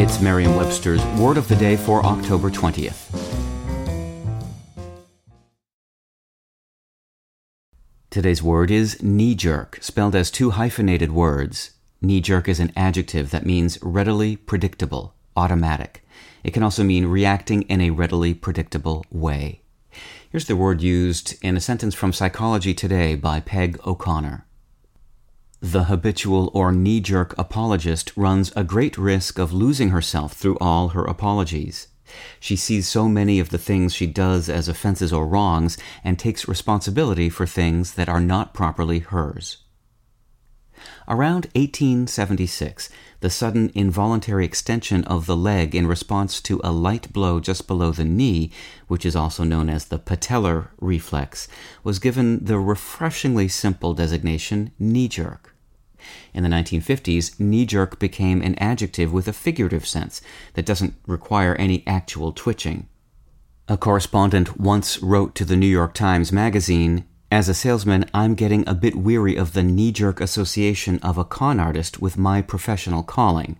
It's Merriam Webster's Word of the Day for October 20th. Today's word is knee jerk, spelled as two hyphenated words. Knee jerk is an adjective that means readily predictable, automatic. It can also mean reacting in a readily predictable way. Here's the word used in a sentence from Psychology Today by Peg O'Connor. The habitual or knee jerk apologist runs a great risk of losing herself through all her apologies. She sees so many of the things she does as offenses or wrongs and takes responsibility for things that are not properly hers. Around 1876, the sudden involuntary extension of the leg in response to a light blow just below the knee, which is also known as the patellar reflex, was given the refreshingly simple designation knee jerk. In the 1950s, knee jerk became an adjective with a figurative sense that doesn't require any actual twitching. A correspondent once wrote to the New York Times Magazine As a salesman, I'm getting a bit weary of the knee jerk association of a con artist with my professional calling.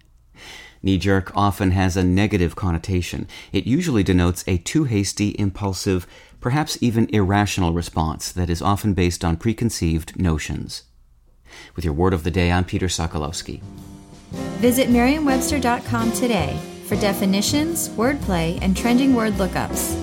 Knee jerk often has a negative connotation. It usually denotes a too hasty, impulsive, perhaps even irrational response that is often based on preconceived notions. With your word of the day, I'm Peter Sokolowski. Visit merriam-webster.com today for definitions, wordplay, and trending word lookups.